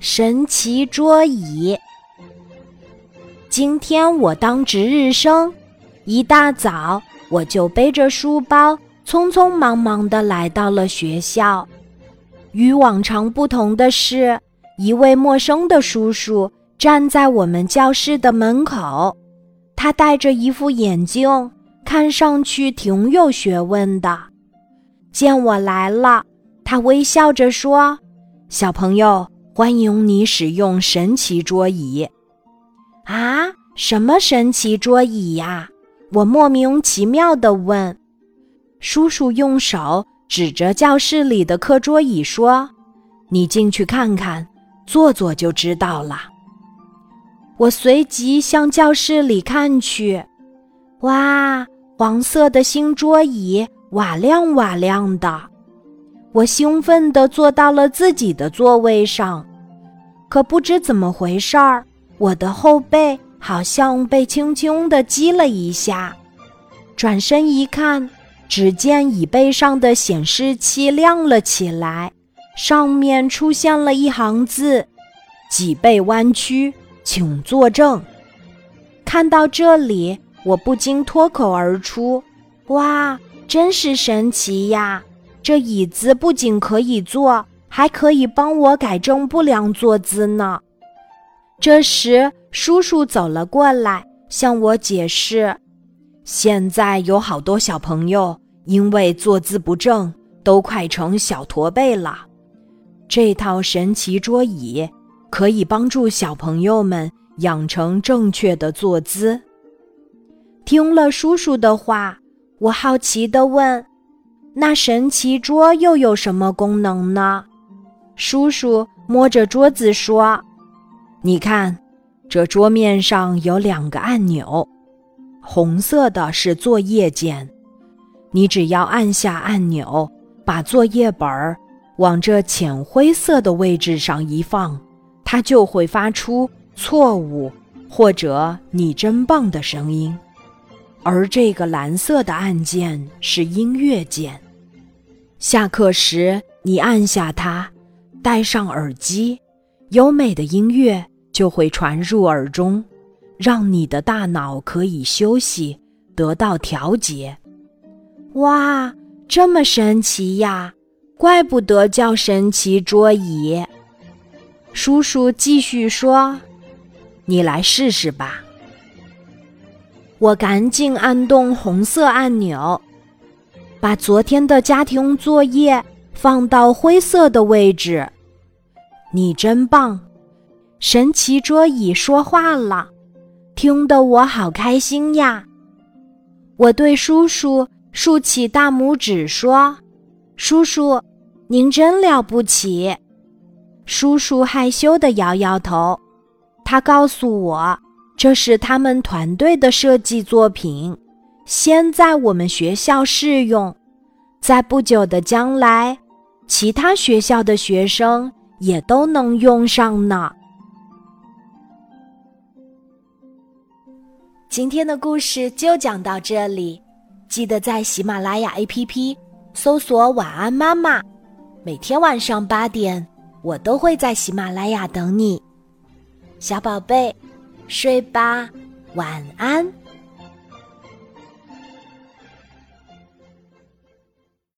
神奇桌椅。今天我当值日生，一大早我就背着书包，匆匆忙忙地来到了学校。与往常不同的是，一位陌生的叔叔站在我们教室的门口，他戴着一副眼镜，看上去挺有学问的。见我来了，他微笑着说：“小朋友。”欢迎你使用神奇桌椅，啊，什么神奇桌椅呀？我莫名其妙地问。叔叔用手指着教室里的课桌椅说：“你进去看看，坐坐就知道了。”我随即向教室里看去，哇，黄色的新桌椅瓦亮瓦亮的。我兴奋地坐到了自己的座位上，可不知怎么回事儿，我的后背好像被轻轻地击了一下。转身一看，只见椅背上的显示器亮了起来，上面出现了一行字：“脊背弯曲，请坐正。”看到这里，我不禁脱口而出：“哇，真是神奇呀！”这椅子不仅可以坐，还可以帮我改正不良坐姿呢。这时，叔叔走了过来，向我解释：现在有好多小朋友因为坐姿不正，都快成小驼背了。这套神奇桌椅可以帮助小朋友们养成正确的坐姿。听了叔叔的话，我好奇地问。那神奇桌又有什么功能呢？叔叔摸着桌子说：“你看，这桌面上有两个按钮，红色的是作业键，你只要按下按钮，把作业本儿往这浅灰色的位置上一放，它就会发出错误或者你真棒的声音。而这个蓝色的按键是音乐键。”下课时，你按下它，戴上耳机，优美的音乐就会传入耳中，让你的大脑可以休息，得到调节。哇，这么神奇呀！怪不得叫神奇桌椅。叔叔继续说：“你来试试吧。”我赶紧按动红色按钮。把昨天的家庭作业放到灰色的位置。你真棒！神奇桌椅说话了，听得我好开心呀！我对叔叔竖起大拇指说：“叔叔，您真了不起！”叔叔害羞地摇摇头。他告诉我，这是他们团队的设计作品。先在我们学校试用，在不久的将来，其他学校的学生也都能用上呢。今天的故事就讲到这里，记得在喜马拉雅 APP 搜索“晚安妈妈”，每天晚上八点，我都会在喜马拉雅等你，小宝贝，睡吧，晚安。